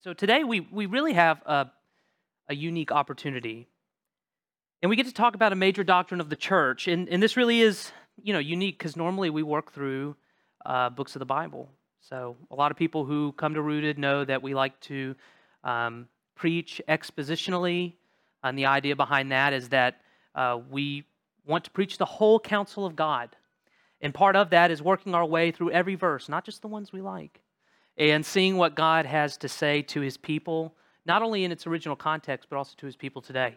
So today we, we really have a, a unique opportunity. And we get to talk about a major doctrine of the church. And, and this really is, you know, unique because normally we work through uh, books of the Bible. So a lot of people who come to Rooted know that we like to um, preach expositionally. And the idea behind that is that uh, we want to preach the whole counsel of God. And part of that is working our way through every verse, not just the ones we like and seeing what God has to say to his people, not only in its original context, but also to his people today.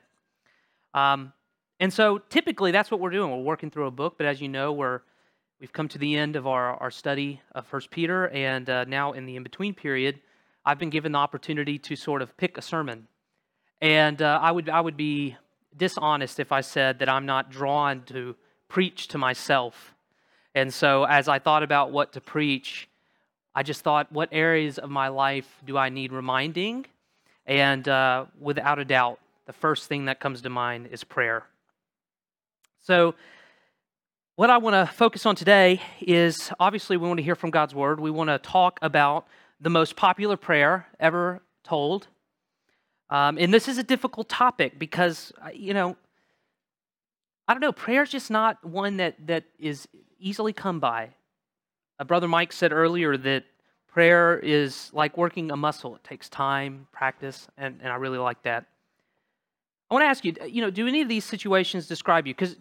Um, and so typically that's what we're doing. We're working through a book, but as you know, we're, we've come to the end of our, our study of First Peter, and uh, now in the in between period, I've been given the opportunity to sort of pick a sermon. And uh, I, would, I would be dishonest if I said that I'm not drawn to preach to myself. And so as I thought about what to preach, I just thought, what areas of my life do I need reminding? And uh, without a doubt, the first thing that comes to mind is prayer. So, what I want to focus on today is obviously we want to hear from God's word. We want to talk about the most popular prayer ever told. Um, and this is a difficult topic because, uh, you know, I don't know, prayer is just not one that, that is easily come by. Uh, Brother Mike said earlier that prayer is like working a muscle. It takes time, practice, and, and I really like that. I want to ask you, uh, you know, do any of these situations describe you? Because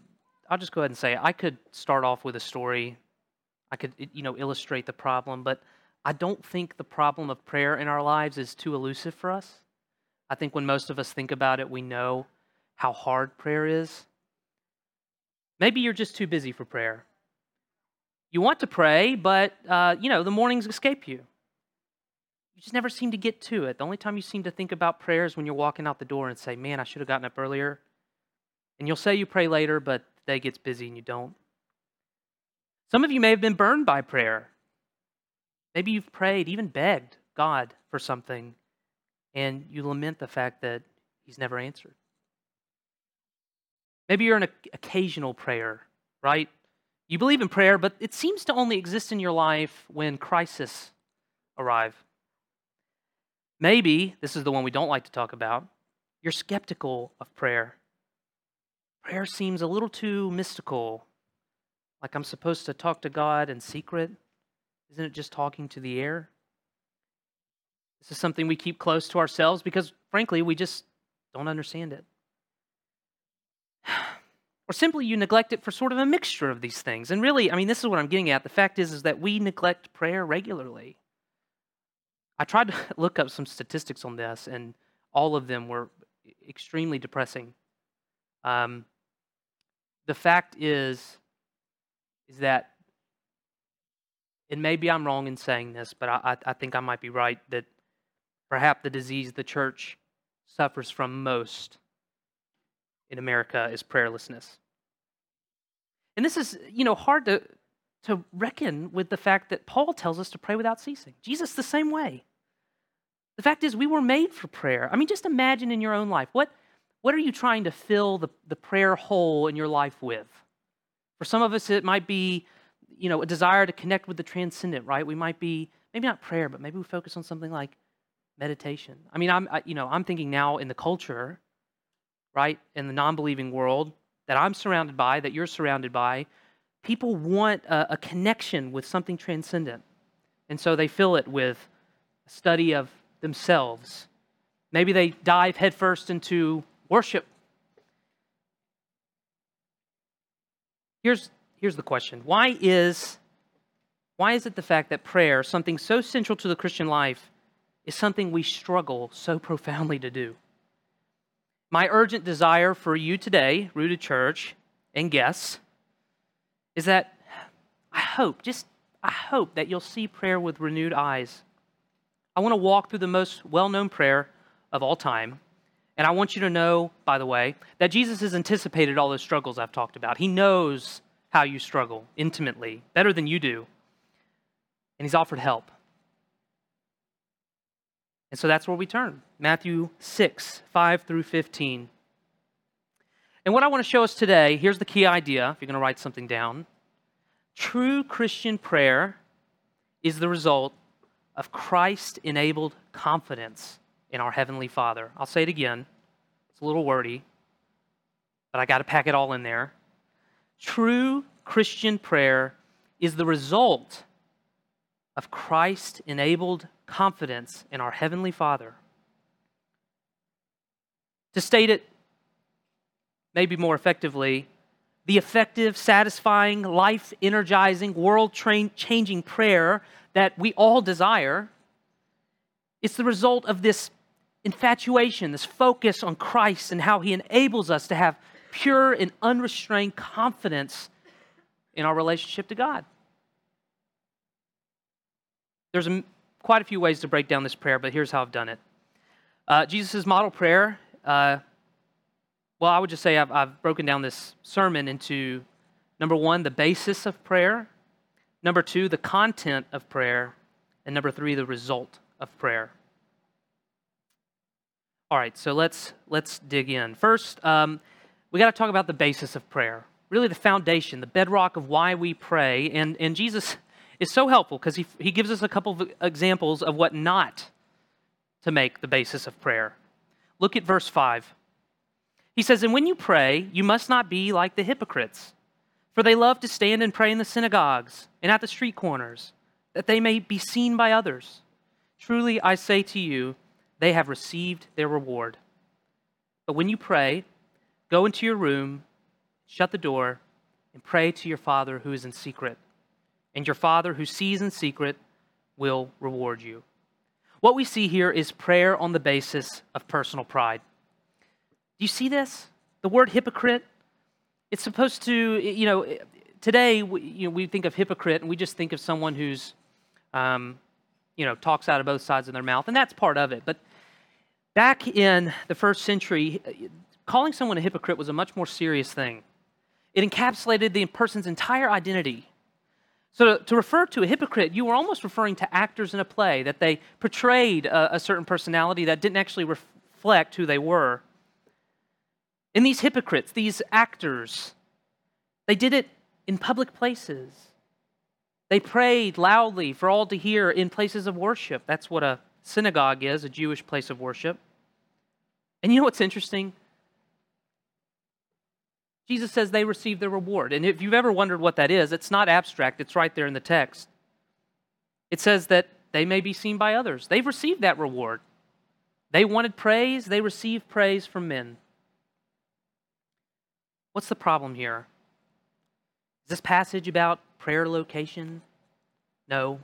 I'll just go ahead and say I could start off with a story. I could, you know, illustrate the problem, but I don't think the problem of prayer in our lives is too elusive for us. I think when most of us think about it, we know how hard prayer is. Maybe you're just too busy for prayer. You want to pray, but uh, you know the mornings escape you. You just never seem to get to it. The only time you seem to think about prayer is when you're walking out the door and say, "Man, I should have gotten up earlier." And you'll say you pray later, but the day gets busy and you don't. Some of you may have been burned by prayer. Maybe you've prayed, even begged God for something, and you lament the fact that He's never answered. Maybe you're an occasional prayer, right? You believe in prayer, but it seems to only exist in your life when crises arrive. Maybe, this is the one we don't like to talk about, you're skeptical of prayer. Prayer seems a little too mystical, like I'm supposed to talk to God in secret. Isn't it just talking to the air? This is something we keep close to ourselves because, frankly, we just don't understand it. Or simply you neglect it for sort of a mixture of these things. And really, I mean, this is what I'm getting at. The fact is, is that we neglect prayer regularly. I tried to look up some statistics on this, and all of them were extremely depressing. Um, the fact is, is that, and maybe I'm wrong in saying this, but I, I think I might be right that perhaps the disease the church suffers from most in America is prayerlessness. And this is, you know, hard to, to reckon with the fact that Paul tells us to pray without ceasing. Jesus, the same way. The fact is, we were made for prayer. I mean, just imagine in your own life what, what are you trying to fill the, the prayer hole in your life with? For some of us, it might be, you know, a desire to connect with the transcendent, right? We might be, maybe not prayer, but maybe we focus on something like meditation. I mean, I'm, I, you know, I'm thinking now in the culture, right, in the non believing world that I'm surrounded by, that you're surrounded by, people want a, a connection with something transcendent. And so they fill it with a study of themselves. Maybe they dive headfirst into worship. Here's, here's the question why is, why is it the fact that prayer, something so central to the Christian life, is something we struggle so profoundly to do? My urgent desire for you today, Rooted Church, and guests, is that I hope, just I hope that you'll see prayer with renewed eyes. I want to walk through the most well known prayer of all time. And I want you to know, by the way, that Jesus has anticipated all those struggles I've talked about. He knows how you struggle intimately, better than you do. And He's offered help. And so that's where we turn Matthew 6, 5 through 15. And what I want to show us today here's the key idea, if you're going to write something down. True Christian prayer is the result of Christ enabled confidence in our Heavenly Father. I'll say it again. It's a little wordy, but I got to pack it all in there. True Christian prayer is the result of Christ enabled confidence in our Heavenly Father. To state it maybe more effectively, the effective, satisfying, life energizing, world changing prayer that we all desire, it's the result of this infatuation, this focus on Christ and how he enables us to have pure and unrestrained confidence in our relationship to God. There's a, quite a few ways to break down this prayer, but here's how I've done it. Uh, Jesus' model prayer, uh, well, I would just say I've, I've broken down this sermon into number one, the basis of prayer, number two, the content of prayer, and number three, the result of prayer. All right, so let's let's dig in. First, um, we got to talk about the basis of prayer. Really, the foundation, the bedrock of why we pray. And and Jesus is so helpful because he he gives us a couple of examples of what not to make the basis of prayer. Look at verse five. He says, "And when you pray, you must not be like the hypocrites, for they love to stand and pray in the synagogues and at the street corners, that they may be seen by others. Truly, I say to you." they have received their reward. But when you pray, go into your room, shut the door, and pray to your Father who is in secret. And your Father who sees in secret will reward you. What we see here is prayer on the basis of personal pride. Do you see this? The word hypocrite, it's supposed to, you know, today we, you know, we think of hypocrite and we just think of someone who's, um, you know, talks out of both sides of their mouth, and that's part of it. But Back in the first century, calling someone a hypocrite was a much more serious thing. It encapsulated the person's entire identity. So, to, refer to a hypocrite, you were almost referring to actors in a play, that they portrayed a, a certain personality that didn't actually reflect who they were. And these hypocrites, these actors, they did it in public places. They prayed loudly for all to hear in places of worship. That's what a synagogue is, a Jewish place of worship. And you know what's interesting? Jesus says they receive their reward. And if you've ever wondered what that is, it's not abstract, it's right there in the text. It says that they may be seen by others. They've received that reward. They wanted praise, they received praise from men. What's the problem here? Is this passage about prayer location? No.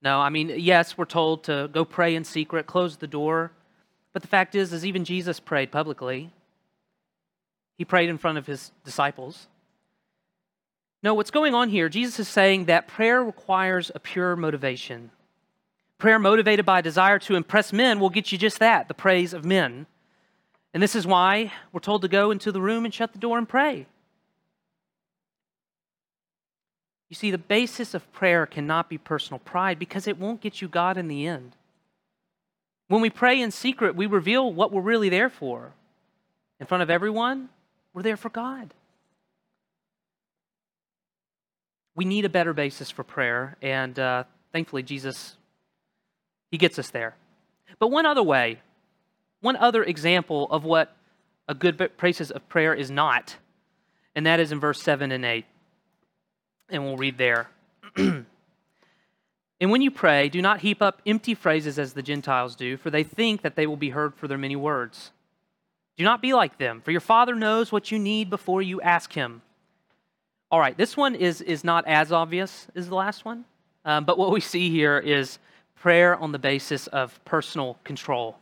No, I mean, yes, we're told to go pray in secret, close the door. But the fact is, is even Jesus prayed publicly. He prayed in front of his disciples. No, what's going on here, Jesus is saying that prayer requires a pure motivation. Prayer motivated by a desire to impress men will get you just that the praise of men. And this is why we're told to go into the room and shut the door and pray. You see, the basis of prayer cannot be personal pride because it won't get you God in the end. When we pray in secret, we reveal what we're really there for. In front of everyone, we're there for God. We need a better basis for prayer, and uh, thankfully, Jesus, He gets us there. But one other way, one other example of what a good basis of prayer is not, and that is in verse 7 and 8. And we'll read there. and when you pray, do not heap up empty phrases as the Gentiles do, for they think that they will be heard for their many words. Do not be like them, for your Father knows what you need before you ask Him. All right, this one is, is not as obvious as the last one, um, but what we see here is prayer on the basis of personal control.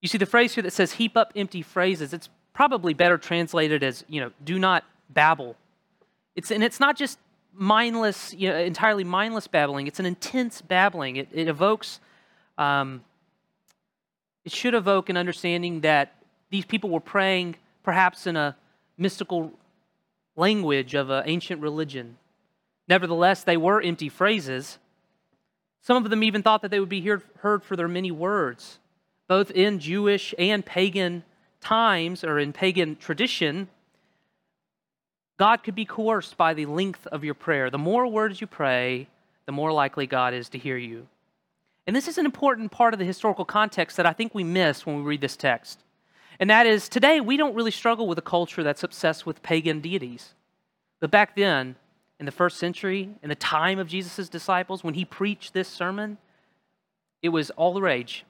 You see the phrase here that says heap up empty phrases, it's probably better translated as, you know, do not babble it's, and it's not just mindless, you know, entirely mindless babbling. It's an intense babbling. It, it evokes, um, it should evoke an understanding that these people were praying perhaps in a mystical language of an ancient religion. Nevertheless, they were empty phrases. Some of them even thought that they would be heard, heard for their many words, both in Jewish and pagan times or in pagan tradition. God could be coerced by the length of your prayer. The more words you pray, the more likely God is to hear you. And this is an important part of the historical context that I think we miss when we read this text. And that is today we don't really struggle with a culture that's obsessed with pagan deities. But back then, in the first century, in the time of Jesus' disciples, when he preached this sermon, it was all the rage.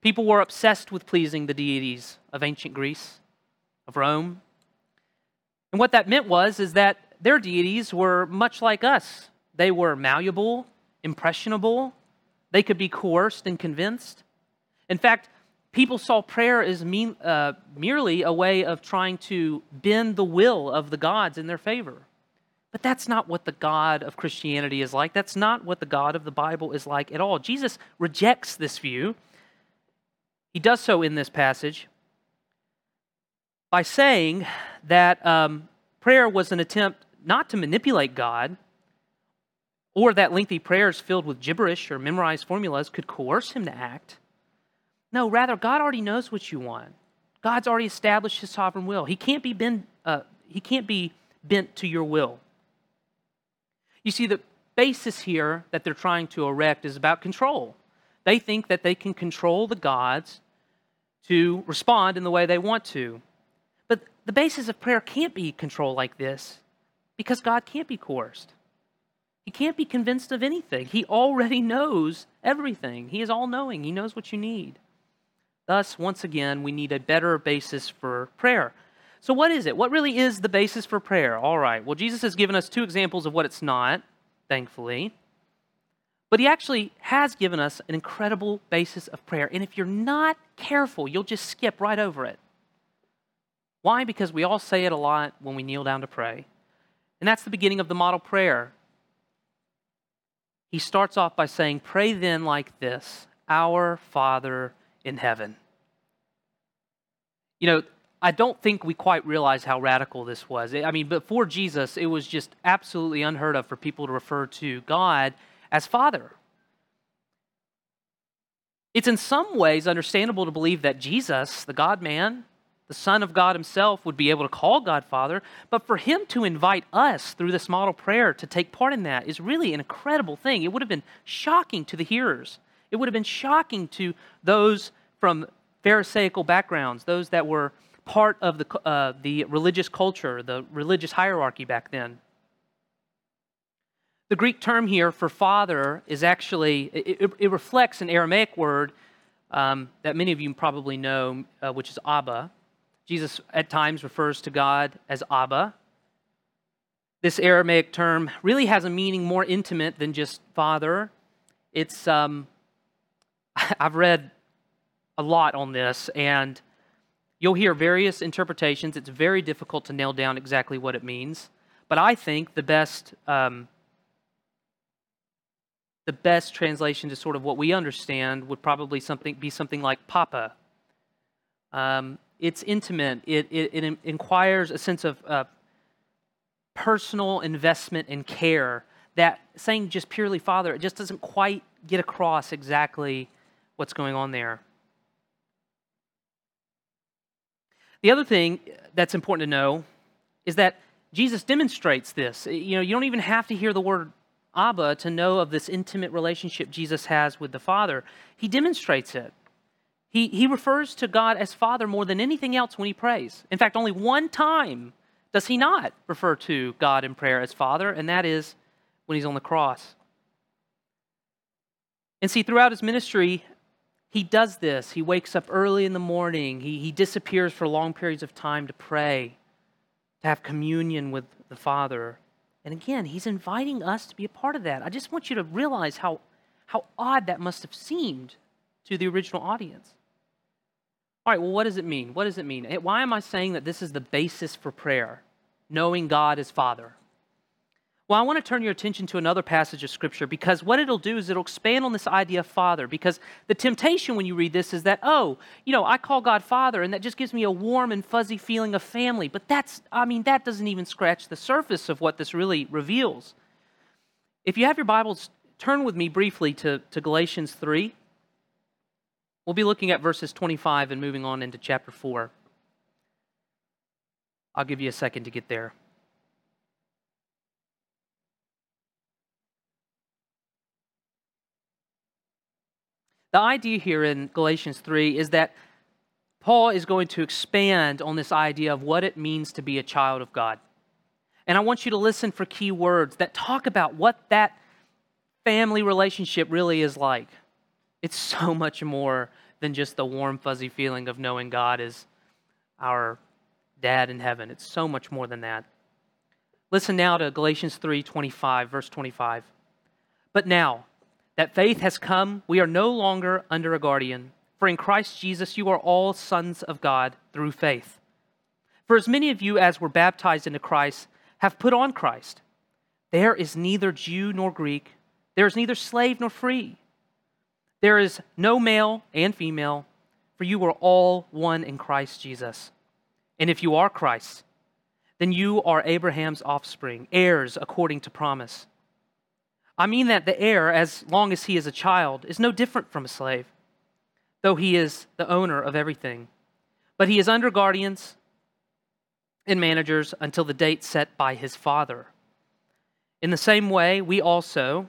People were obsessed with pleasing the deities of ancient Greece, of Rome. And what that meant was is that their deities were much like us. They were malleable, impressionable, they could be coerced and convinced. In fact, people saw prayer as mean, uh, merely a way of trying to bend the will of the gods in their favor. But that's not what the God of Christianity is like. That's not what the God of the Bible is like at all. Jesus rejects this view. He does so in this passage by saying that um, prayer was an attempt not to manipulate God, or that lengthy prayers filled with gibberish or memorized formulas could coerce him to act. No, rather, God already knows what you want. God's already established his sovereign will. He can't be bent, uh, he can't be bent to your will. You see, the basis here that they're trying to erect is about control. They think that they can control the gods to respond in the way they want to. But the basis of prayer can't be control like this because God can't be coerced. He can't be convinced of anything. He already knows everything. He is all knowing. He knows what you need. Thus, once again, we need a better basis for prayer. So, what is it? What really is the basis for prayer? All right. Well, Jesus has given us two examples of what it's not, thankfully. But he actually has given us an incredible basis of prayer. And if you're not careful, you'll just skip right over it. Why? Because we all say it a lot when we kneel down to pray. And that's the beginning of the model prayer he starts off by saying, Pray then like this Our Father in heaven. You know, I don't think we quite realize how radical this was. I mean, before Jesus, it was just absolutely unheard of for people to refer to God as Father. It's in some ways understandable to believe that Jesus, the God man, the Son of God Himself would be able to call God Father, but for Him to invite us through this model prayer to take part in that is really an incredible thing. It would have been shocking to the hearers, it would have been shocking to those from Pharisaical backgrounds, those that were part of the, uh, the religious culture, the religious hierarchy back then. The Greek term here for father is actually, it, it reflects an Aramaic word um, that many of you probably know, uh, which is Abba. Jesus at times refers to God as Abba. This Aramaic term really has a meaning more intimate than just father. It's, um, I've read a lot on this, and you'll hear various interpretations. It's very difficult to nail down exactly what it means. But I think the best, um, the best translation to sort of what we understand would probably something, be something like Papa. Um, it's intimate, it, it, it inquires a sense of uh, personal investment and care that saying just purely father, it just doesn't quite get across exactly what's going on there. The other thing that's important to know is that Jesus demonstrates this. You know, you don't even have to hear the word Abba to know of this intimate relationship Jesus has with the Father. He demonstrates it. He, he refers to God as Father more than anything else when he prays. In fact, only one time does he not refer to God in prayer as Father, and that is when he's on the cross. And see, throughout his ministry, he does this. He wakes up early in the morning, he, he disappears for long periods of time to pray, to have communion with the Father. And again, he's inviting us to be a part of that. I just want you to realize how, how odd that must have seemed to the original audience. All right, well, what does it mean? What does it mean? Why am I saying that this is the basis for prayer? Knowing God as Father. Well, I want to turn your attention to another passage of Scripture because what it'll do is it'll expand on this idea of Father. Because the temptation when you read this is that, oh, you know, I call God Father, and that just gives me a warm and fuzzy feeling of family. But that's, I mean, that doesn't even scratch the surface of what this really reveals. If you have your Bibles, turn with me briefly to, to Galatians 3. We'll be looking at verses 25 and moving on into chapter 4. I'll give you a second to get there. The idea here in Galatians 3 is that Paul is going to expand on this idea of what it means to be a child of God. And I want you to listen for key words that talk about what that family relationship really is like. It's so much more than just the warm, fuzzy feeling of knowing God is our dad in heaven. It's so much more than that. Listen now to Galatians 3 25, verse 25. But now that faith has come, we are no longer under a guardian. For in Christ Jesus you are all sons of God through faith. For as many of you as were baptized into Christ have put on Christ. There is neither Jew nor Greek, there is neither slave nor free. There is no male and female, for you are all one in Christ Jesus. And if you are Christ, then you are Abraham's offspring, heirs according to promise. I mean that the heir, as long as he is a child, is no different from a slave, though he is the owner of everything. But he is under guardians and managers until the date set by his father. In the same way, we also,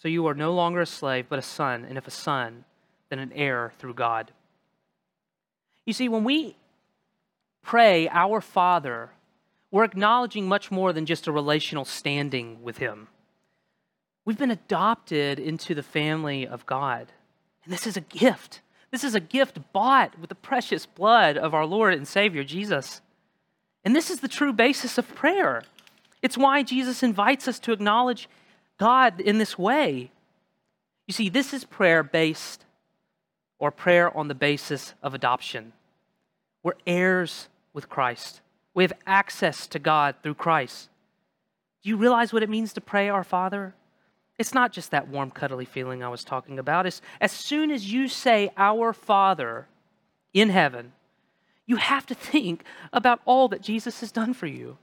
So you are no longer a slave, but a son, and if a son, then an heir through God. You see, when we pray, Our Father, we're acknowledging much more than just a relational standing with Him. We've been adopted into the family of God. And this is a gift. This is a gift bought with the precious blood of our Lord and Savior, Jesus. And this is the true basis of prayer. It's why Jesus invites us to acknowledge God in this way. You see, this is prayer based or prayer on the basis of adoption. We're heirs with Christ. We have access to God through Christ. Do you realize what it means to pray, Our Father? It's not just that warm, cuddly feeling I was talking about. It's as soon as you say, Our Father in heaven, you have to think about all that Jesus has done for you.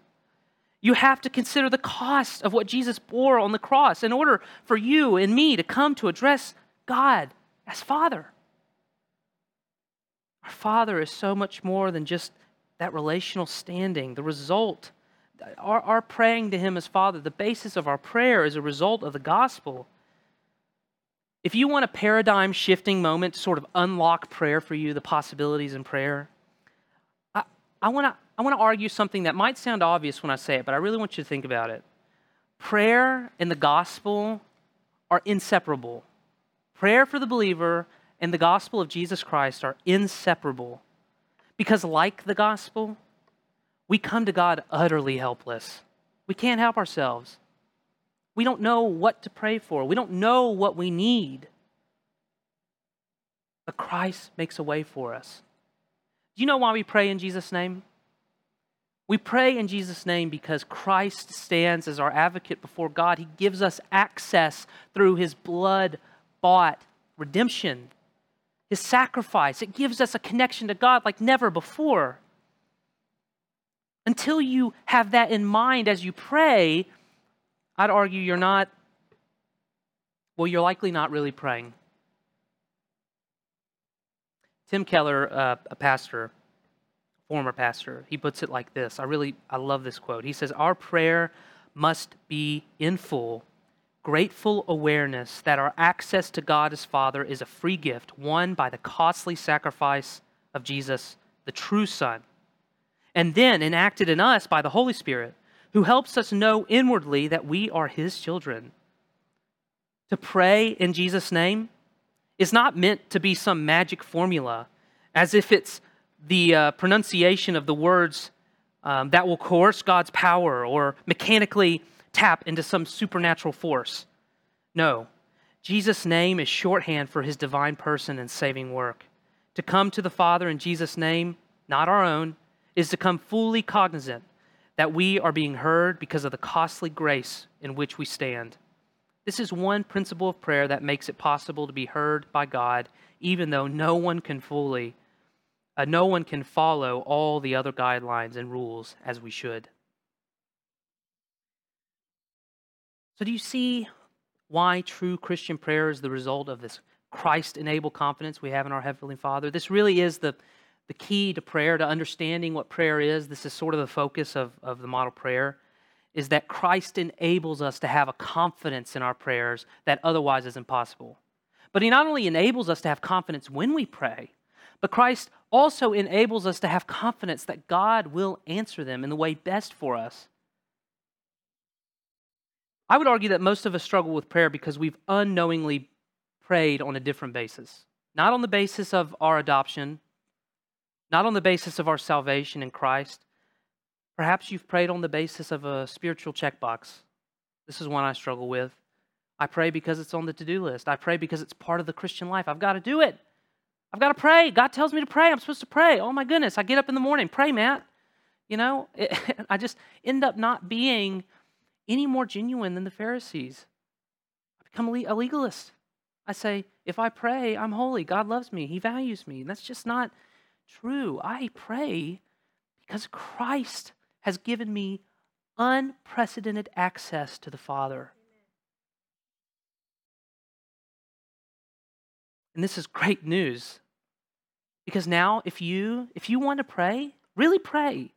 You have to consider the cost of what Jesus bore on the cross in order for you and me to come to address God as Father. Our Father is so much more than just that relational standing, the result. Our, our praying to Him as Father, the basis of our prayer is a result of the gospel. If you want a paradigm shifting moment to sort of unlock prayer for you, the possibilities in prayer, I, I want to I want to argue something that might sound obvious when I say it, but I really want you to think about it. Prayer and the gospel are inseparable. Prayer for the believer and the gospel of Jesus Christ are inseparable. Because, like the gospel, we come to God utterly helpless. We can't help ourselves. We don't know what to pray for, we don't know what we need. But Christ makes a way for us. Do you know why we pray in Jesus' name? We pray in Jesus' name because Christ stands as our advocate before God. He gives us access through his blood bought redemption his sacrifice. It gives us a connection to God like never before. Until you have that in mind as you pray, I'd argue you're not, well, you're likely not really praying. Tim Keller, uh, a pastor, former pastor, he puts it like this. I really, I love this quote. He says, Our prayer must be in full grateful awareness that our access to God as Father is a free gift won by the costly sacrifice of Jesus, the true Son, and then enacted in us by the Holy Spirit, who helps us know inwardly that we are His children. To pray in Jesus' name is not meant to be some magic formula, as if it's the uh, pronunciation of the words um, that will coerce God's power or mechanically tap into some supernatural force. No, Jesus' name is shorthand for his divine person and saving work. To come to the Father in Jesus' name, not our own, is to come fully cognizant that we are being heard because of the costly grace in which we stand. This is one principle of prayer that makes it possible to be heard by God, even though no one can fully, uh, no one can follow all the other guidelines and rules as we should. So, do you see why true Christian prayer is the result of this Christ enabled confidence we have in our Heavenly Father? This really is the, the key to prayer, to understanding what prayer is. This is sort of the focus of, of the model prayer, is that Christ enables us to have a confidence in our prayers that otherwise is impossible. But He not only enables us to have confidence when we pray, but Christ also enables us to have confidence that God will answer them in the way best for us. I would argue that most of us struggle with prayer because we've unknowingly prayed on a different basis. Not on the basis of our adoption, not on the basis of our salvation in Christ. Perhaps you've prayed on the basis of a spiritual checkbox. This is one I struggle with. I pray because it's on the to do list. I pray because it's part of the Christian life. I've got to do it. I've got to pray. God tells me to pray. I'm supposed to pray. Oh my goodness. I get up in the morning, pray, Matt. You know, it, I just end up not being any more genuine than the Pharisees. I become a legalist. I say, if I pray, I'm holy. God loves me. He values me. And that's just not true. I pray because Christ has given me unprecedented access to the Father. And this is great news. Because now if you if you want to pray, really pray.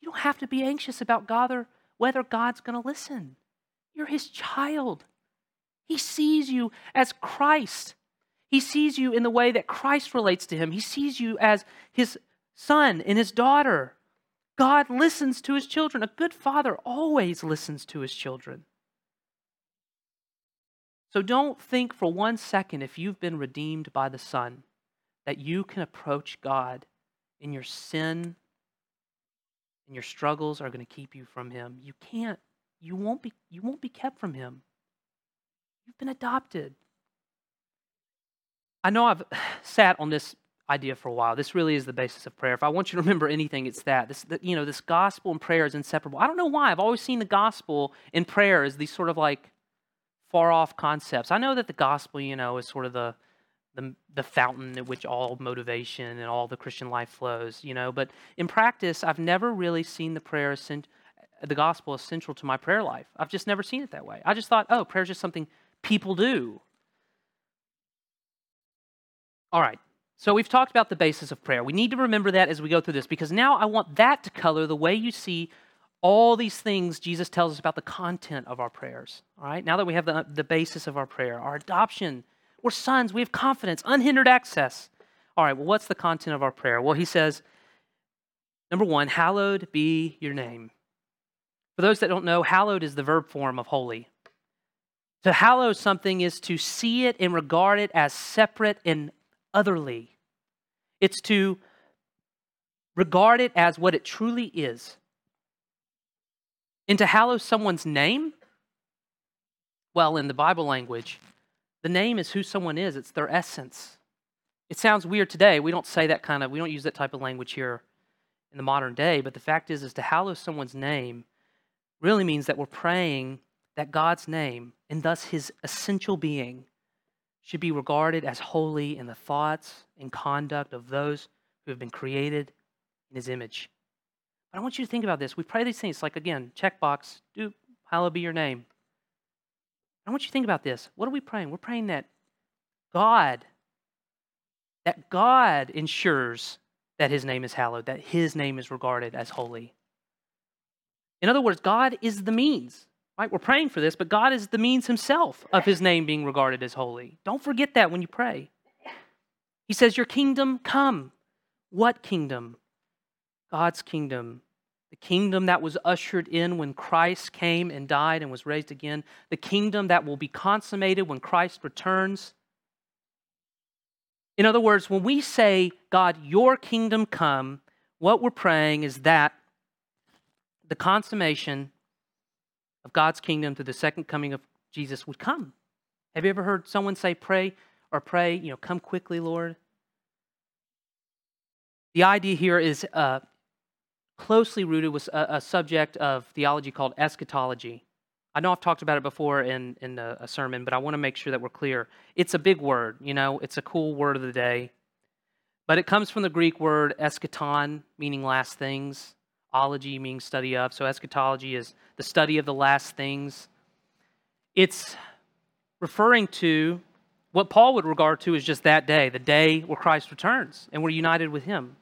You don't have to be anxious about God whether God's going to listen. You're his child. He sees you as Christ. He sees you in the way that Christ relates to him. He sees you as his son and his daughter. God listens to his children. A good father always listens to his children. So don't think for one second, if you've been redeemed by the Son, that you can approach God in your sin and your struggles are going to keep you from him. You can't. You won't be you won't be kept from him. You've been adopted. I know I've sat on this idea for a while. This really is the basis of prayer. If I want you to remember anything, it's that. This, you know, this gospel and prayer is inseparable. I don't know why. I've always seen the gospel and prayer as these sort of like far off concepts. I know that the gospel, you know, is sort of the the, the fountain at which all motivation and all the Christian life flows, you know. But in practice, I've never really seen the prayer, the gospel as central to my prayer life. I've just never seen it that way. I just thought, oh, prayer is just something people do. All right. So we've talked about the basis of prayer. We need to remember that as we go through this because now I want that to color the way you see all these things Jesus tells us about the content of our prayers. All right. Now that we have the, the basis of our prayer, our adoption we're sons. We have confidence, unhindered access. All right, well, what's the content of our prayer? Well, he says, number one, hallowed be your name. For those that don't know, hallowed is the verb form of holy. To hallow something is to see it and regard it as separate and otherly. It's to regard it as what it truly is. And to hallow someone's name, well, in the Bible language, the name is who someone is, it's their essence. It sounds weird today. We don't say that kind of, we don't use that type of language here in the modern day, but the fact is, is to hallow someone's name really means that we're praying that God's name and thus his essential being should be regarded as holy in the thoughts and conduct of those who have been created in his image. But I want you to think about this. We pray these things like, again, checkbox, do, hallowed be your name. I want you to think about this. What are we praying? We're praying that God, that God ensures that his name is hallowed, that his name is regarded as holy. In other words, God is the means. Right? We're praying for this, but God is the means himself of his name being regarded as holy. Don't forget that when you pray. He says, Your kingdom come. What kingdom? God's kingdom the kingdom that was ushered in when Christ came and died and was raised again, the kingdom that will be consummated when Christ returns. In other words, when we say, God, your kingdom come, what we're praying is that the consummation of God's kingdom through the second coming of Jesus would come. Have you ever heard someone say, pray or pray, you know, come quickly, Lord? The idea here is uh, closely rooted with a, a subject of theology called eschatology. I know I've talked about it before in, in a, a sermon, but I want to make sure that we're clear. It's a big word, you know, it's a cool word of the day. But it comes from the Greek word eschaton, meaning last things, ology meaning study of. So eschatology is the study of the last things. It's referring to what Paul would regard to as just that day, the day where Christ returns and we're united with him.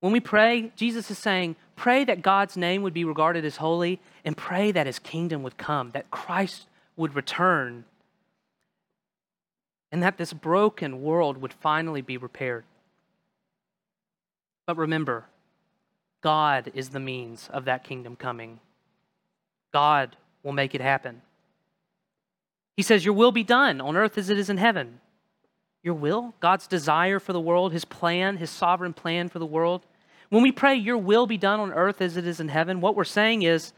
When we pray, Jesus is saying, pray that God's name would be regarded as holy and pray that his kingdom would come, that Christ would return, and that this broken world would finally be repaired. But remember, God is the means of that kingdom coming. God will make it happen. He says, Your will be done on earth as it is in heaven. Your will, God's desire for the world, His plan, His sovereign plan for the world. When we pray, Your will be done on earth as it is in heaven, what we're saying is,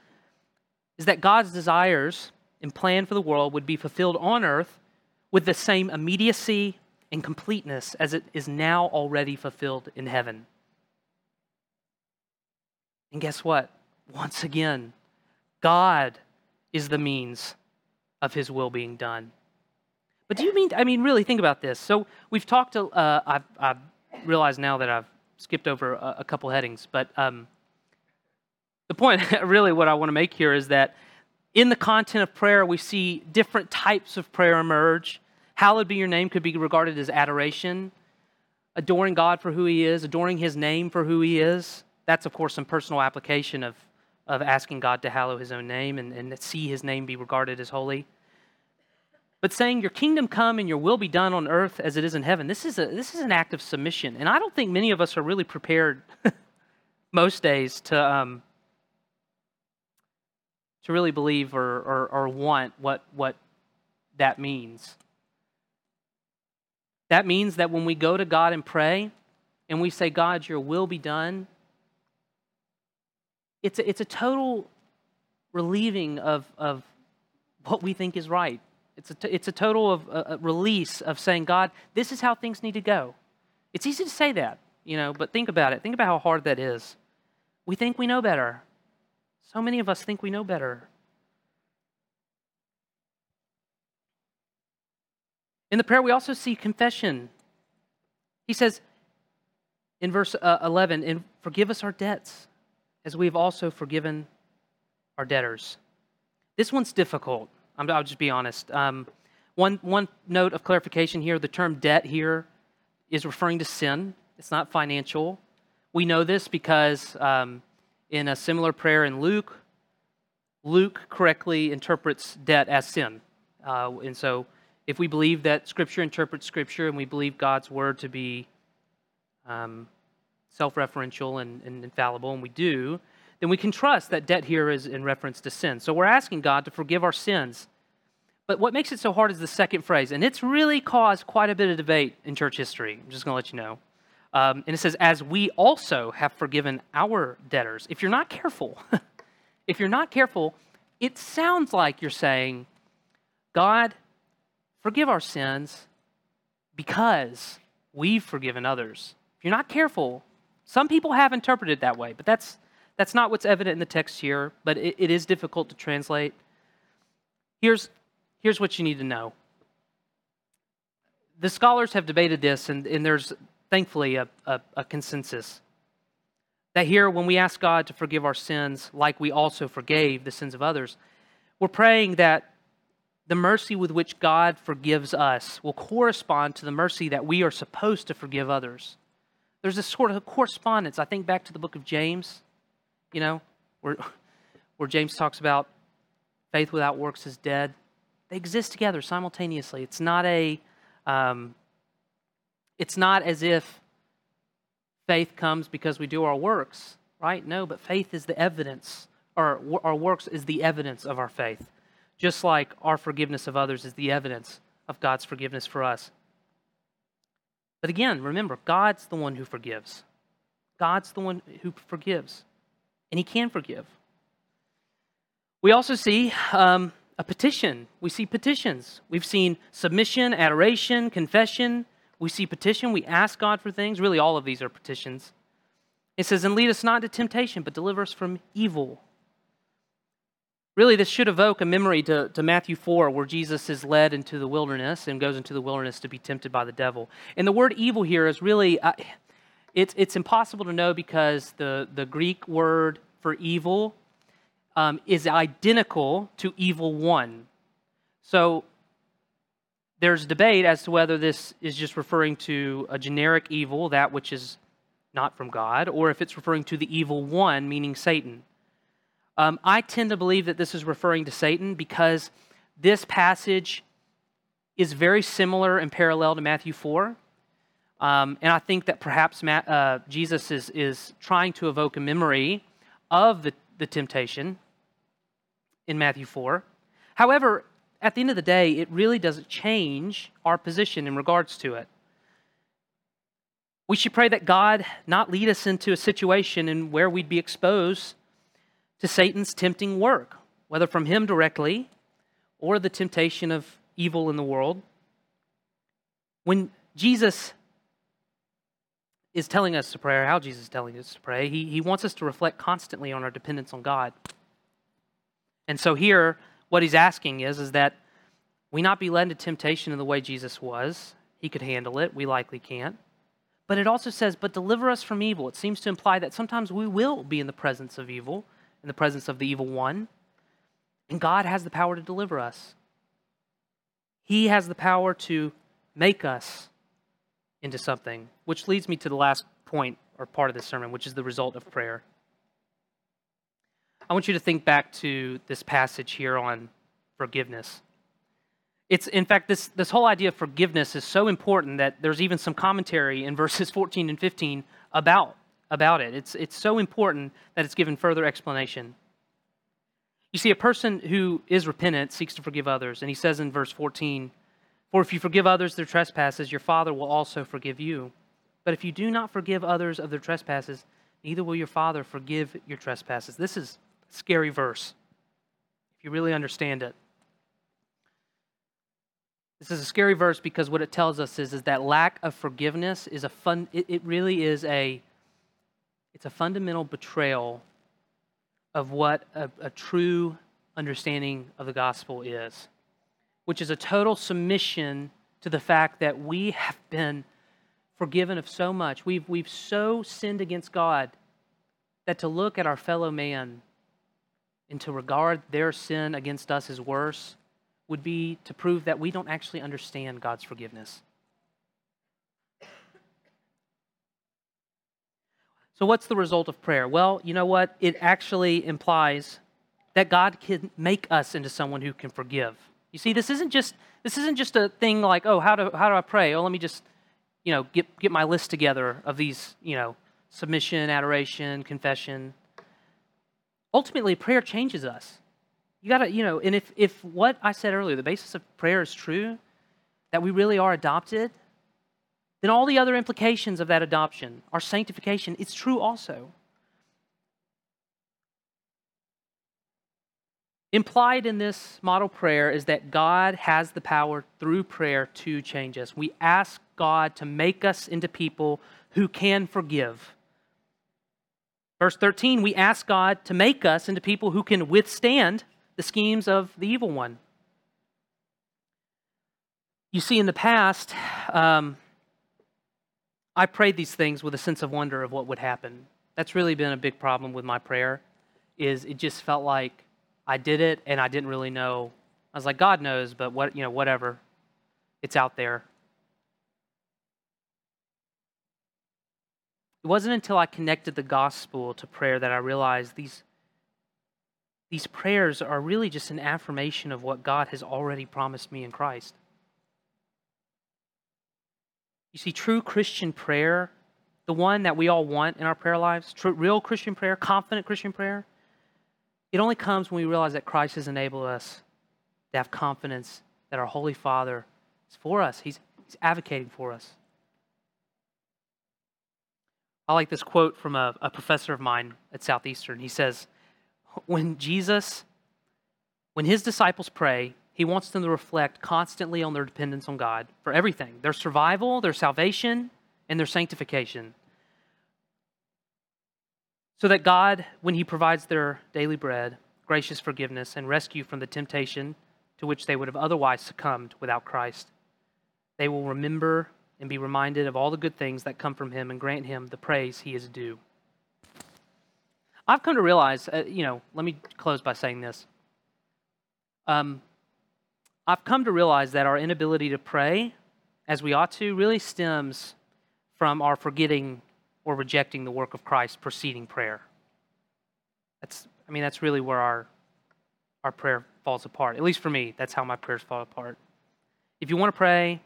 is that God's desires and plan for the world would be fulfilled on earth with the same immediacy and completeness as it is now already fulfilled in heaven. And guess what? Once again, God is the means of his will being done. But do you mean, I mean, really think about this. So we've talked, to, uh, I've, I've, realized now that I've skipped over a, a couple headings, but um, the point, really, what I want to make here is that in the content of prayer, we see different types of prayer emerge. Hallowed be your name could be regarded as adoration, adoring God for who he is, adoring his name for who he is. That's, of course, some personal application of of asking God to hallow his own name and, and see his name be regarded as holy. But saying, Your kingdom come and your will be done on earth as it is in heaven, this is, a, this is an act of submission. And I don't think many of us are really prepared most days to, um, to really believe or, or, or want what, what that means. That means that when we go to God and pray and we say, God, your will be done, it's a, it's a total relieving of, of what we think is right. It's a, t- it's a total of a release of saying, God, this is how things need to go. It's easy to say that, you know, but think about it. Think about how hard that is. We think we know better. So many of us think we know better. In the prayer, we also see confession. He says in verse uh, 11, and forgive us our debts as we have also forgiven our debtors. This one's difficult. I will just be honest. Um, one, one note of clarification here the term debt here is referring to sin, it's not financial. We know this because um, in a similar prayer in Luke, Luke correctly interprets debt as sin. Uh, and so, if we believe that Scripture interprets Scripture and we believe God's word to be um, self referential and, and infallible, and we do, then we can trust that debt here is in reference to sin. So we're asking God to forgive our sins. But what makes it so hard is the second phrase, and it's really caused quite a bit of debate in church history. I'm just going to let you know. Um, and it says, as we also have forgiven our debtors. If you're not careful, if you're not careful, it sounds like you're saying, God, forgive our sins because we've forgiven others. If you're not careful, some people have interpreted that way, but that's, that's not what's evident in the text here, but it, it is difficult to translate. Here's, here's what you need to know the scholars have debated this, and, and there's thankfully a, a, a consensus that here, when we ask God to forgive our sins, like we also forgave the sins of others, we're praying that the mercy with which God forgives us will correspond to the mercy that we are supposed to forgive others. There's this sort of correspondence. I think back to the book of James, you know, where, where James talks about faith without works is dead. They exist together simultaneously. It's not a, um, it's not as if faith comes because we do our works, right? No, but faith is the evidence, or our works is the evidence of our faith, just like our forgiveness of others is the evidence of God's forgiveness for us. But again, remember, God's the one who forgives. God's the one who forgives, and He can forgive. We also see um, a petition. We see petitions. We've seen submission, adoration, confession. We see petition. We ask God for things. Really, all of these are petitions. It says, And lead us not into temptation, but deliver us from evil. Really, this should evoke a memory to, to Matthew 4, where Jesus is led into the wilderness and goes into the wilderness to be tempted by the devil. And the word evil here is really, uh, it's, it's impossible to know because the, the Greek word for evil um, is identical to evil one. So there's debate as to whether this is just referring to a generic evil, that which is not from God, or if it's referring to the evil one, meaning Satan. Um, I tend to believe that this is referring to Satan because this passage is very similar and parallel to Matthew 4. Um, and I think that perhaps Matt, uh, Jesus is, is trying to evoke a memory of the, the temptation in Matthew 4. However, at the end of the day, it really doesn't change our position in regards to it. We should pray that God not lead us into a situation in where we'd be exposed to Satan's tempting work, whether from him directly or the temptation of evil in the world. When Jesus is telling us to pray, or how Jesus is telling us to pray, he, he wants us to reflect constantly on our dependence on God. And so here, what he's asking is, is that we not be led into temptation in the way Jesus was. He could handle it. We likely can't. But it also says, but deliver us from evil. It seems to imply that sometimes we will be in the presence of evil, in the presence of the evil one. And God has the power to deliver us. He has the power to make us into something, which leads me to the last point or part of this sermon, which is the result of prayer. I want you to think back to this passage here on forgiveness. It's in fact this this whole idea of forgiveness is so important that there's even some commentary in verses 14 and 15 about about it. It's it's so important that it's given further explanation. You see, a person who is repentant seeks to forgive others, and he says in verse 14, For if you forgive others their trespasses, your Father will also forgive you. But if you do not forgive others of their trespasses, neither will your Father forgive your trespasses. This is a scary verse, if you really understand it. This is a scary verse because what it tells us is, is that lack of forgiveness is a fun it, it really is a it's a fundamental betrayal of what a, a true understanding of the gospel is, which is a total submission to the fact that we have been forgiven of so much. We've, we've so sinned against God that to look at our fellow man and to regard their sin against us as worse would be to prove that we don't actually understand God's forgiveness. So, what's the result of prayer? Well, you know what? It actually implies that God can make us into someone who can forgive. You see, this isn't just this isn't just a thing like, oh, how do how do I pray? Oh, let me just, you know, get get my list together of these, you know, submission, adoration, confession. Ultimately, prayer changes us. You gotta, you know, and if if what I said earlier, the basis of prayer is true, that we really are adopted, then all the other implications of that adoption, our sanctification, it's true also. Implied in this model prayer is that God has the power through prayer to change us. We ask God to make us into people who can forgive. Verse 13, we ask God to make us into people who can withstand the schemes of the evil one. You see, in the past, um, I prayed these things with a sense of wonder of what would happen. That's really been a big problem with my prayer. Is it just felt like I did it and I didn't really know. I was like, God knows, but what you know, whatever. It's out there. It wasn't until I connected the gospel to prayer that I realized these these prayers are really just an affirmation of what God has already promised me in Christ. You see, true Christian prayer, the one that we all want in our prayer lives, true, real Christian prayer, confident Christian prayer, it only comes when we realize that Christ has enabled us to have confidence that our Holy Father is for us, He's, he's advocating for us. I like this quote from a, a professor of mine at Southeastern. He says, when Jesus, when his disciples pray, he wants them to reflect constantly on their dependence on God for everything their survival, their salvation, and their sanctification. So that God, when he provides their daily bread, gracious forgiveness, and rescue from the temptation to which they would have otherwise succumbed without Christ. They will remember and be reminded of all the good things that come from him and grant him the praise he is due. I've come to realize, uh, you know, let me close by saying this. Um, I've come to realize that our inability to pray as we ought to really stems from our forgetting or rejecting the work of Christ preceding prayer. That's, I mean, that's really where our, our prayer falls apart. At least for me, that's how my prayers fall apart. If you want to pray, you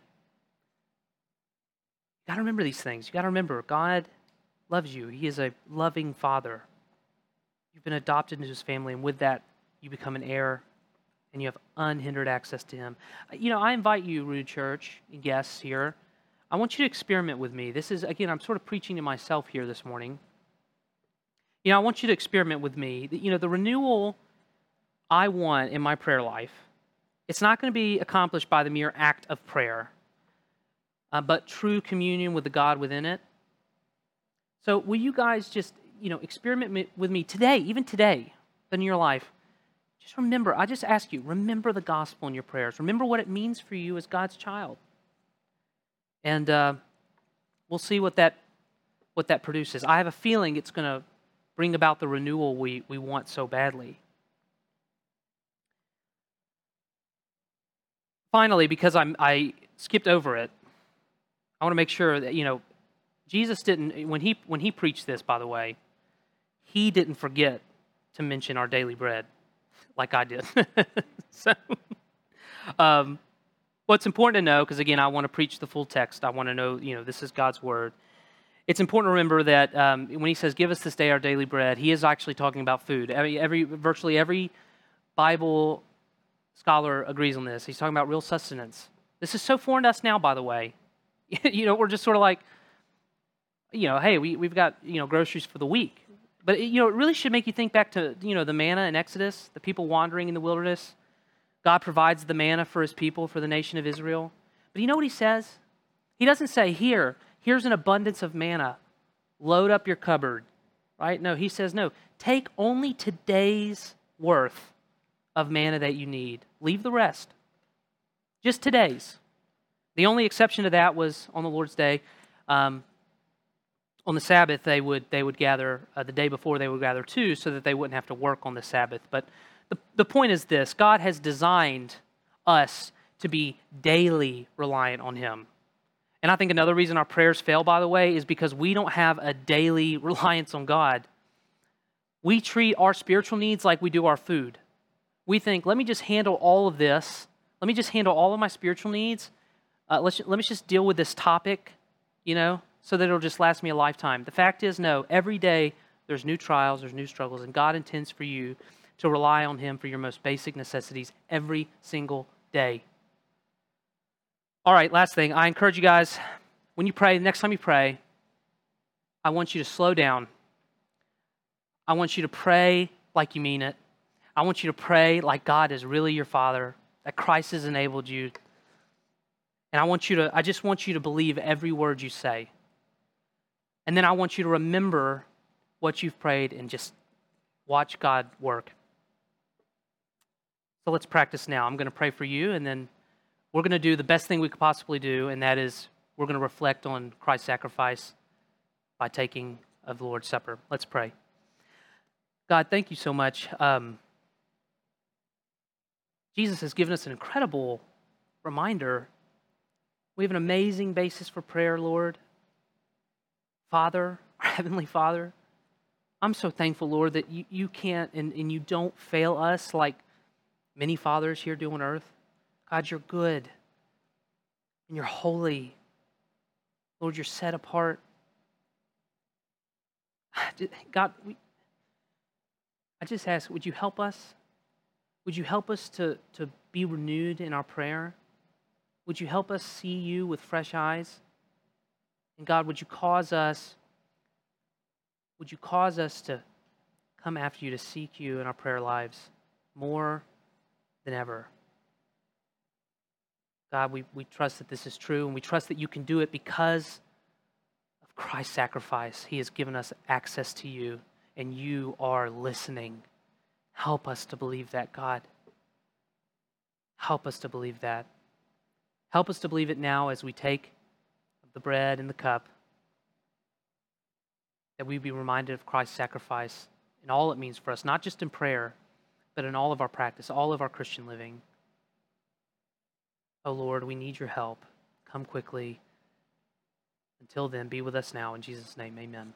got to remember these things. You got to remember God loves you. He is a loving father. You've been adopted into his family, and with that, you become an heir and you have unhindered access to him. You know, I invite you, Rood Church, guests here, I want you to experiment with me. This is, again, I'm sort of preaching to myself here this morning. You know, I want you to experiment with me. You know, the renewal I want in my prayer life, it's not going to be accomplished by the mere act of prayer, uh, but true communion with the God within it. So, will you guys just, you know, experiment with me today, even today, in your life? Just remember, I just ask you, remember the gospel in your prayers. Remember what it means for you as God's child. And uh, we'll see what that, what that produces. I have a feeling it's going to bring about the renewal we, we want so badly. Finally, because I'm, I skipped over it, I want to make sure that, you know, Jesus didn't, when he, when he preached this, by the way, he didn't forget to mention our daily bread like I did. so, um, what's important to know, because again, I want to preach the full text. I want to know, you know, this is God's word. It's important to remember that um, when he says, "Give us this day our daily bread," he is actually talking about food. Every, every virtually every Bible scholar agrees on this. He's talking about real sustenance. This is so foreign to us now, by the way. you know, we're just sort of like, you know, hey, we, we've got you know groceries for the week. But you know, it really should make you think back to you know the manna in Exodus, the people wandering in the wilderness. God provides the manna for his people, for the nation of Israel. But you know what he says? He doesn't say, Here, here's an abundance of manna. Load up your cupboard. Right? No, he says, No, take only today's worth of manna that you need. Leave the rest. Just today's. The only exception to that was on the Lord's Day. Um, on the Sabbath, they would, they would gather, uh, the day before, they would gather too, so that they wouldn't have to work on the Sabbath. But the, the point is this God has designed us to be daily reliant on Him. And I think another reason our prayers fail, by the way, is because we don't have a daily reliance on God. We treat our spiritual needs like we do our food. We think, let me just handle all of this. Let me just handle all of my spiritual needs. Uh, let's, let me just deal with this topic, you know, so that it'll just last me a lifetime. The fact is, no, every day there's new trials, there's new struggles, and God intends for you to rely on Him for your most basic necessities every single day. All right, last thing. I encourage you guys, when you pray, the next time you pray, I want you to slow down. I want you to pray like you mean it. I want you to pray like God is really your Father, that Christ has enabled you. And I want you to, I just want you to believe every word you say. And then I want you to remember what you've prayed and just watch God work. So let's practice now. I'm going to pray for you, and then we're going to do the best thing we could possibly do, and that is we're going to reflect on Christ's sacrifice by taking of the Lord's Supper. Let's pray. God, thank you so much. Um, Jesus has given us an incredible reminder. We have an amazing basis for prayer, Lord. Father, our Heavenly Father, I'm so thankful, Lord, that you, you can't and, and you don't fail us like many fathers here do on earth. God, you're good and you're holy. Lord, you're set apart. God, we, I just ask, would you help us? Would you help us to, to be renewed in our prayer? Would you help us see you with fresh eyes? And God, would you cause us, would you cause us to come after you, to seek you in our prayer lives more than ever? God, we, we trust that this is true, and we trust that you can do it because of Christ's sacrifice. He has given us access to you, and you are listening Help us to believe that, God. Help us to believe that. Help us to believe it now as we take the bread and the cup, that we be reminded of Christ's sacrifice and all it means for us, not just in prayer, but in all of our practice, all of our Christian living. Oh Lord, we need your help. Come quickly. Until then, be with us now. In Jesus' name, amen.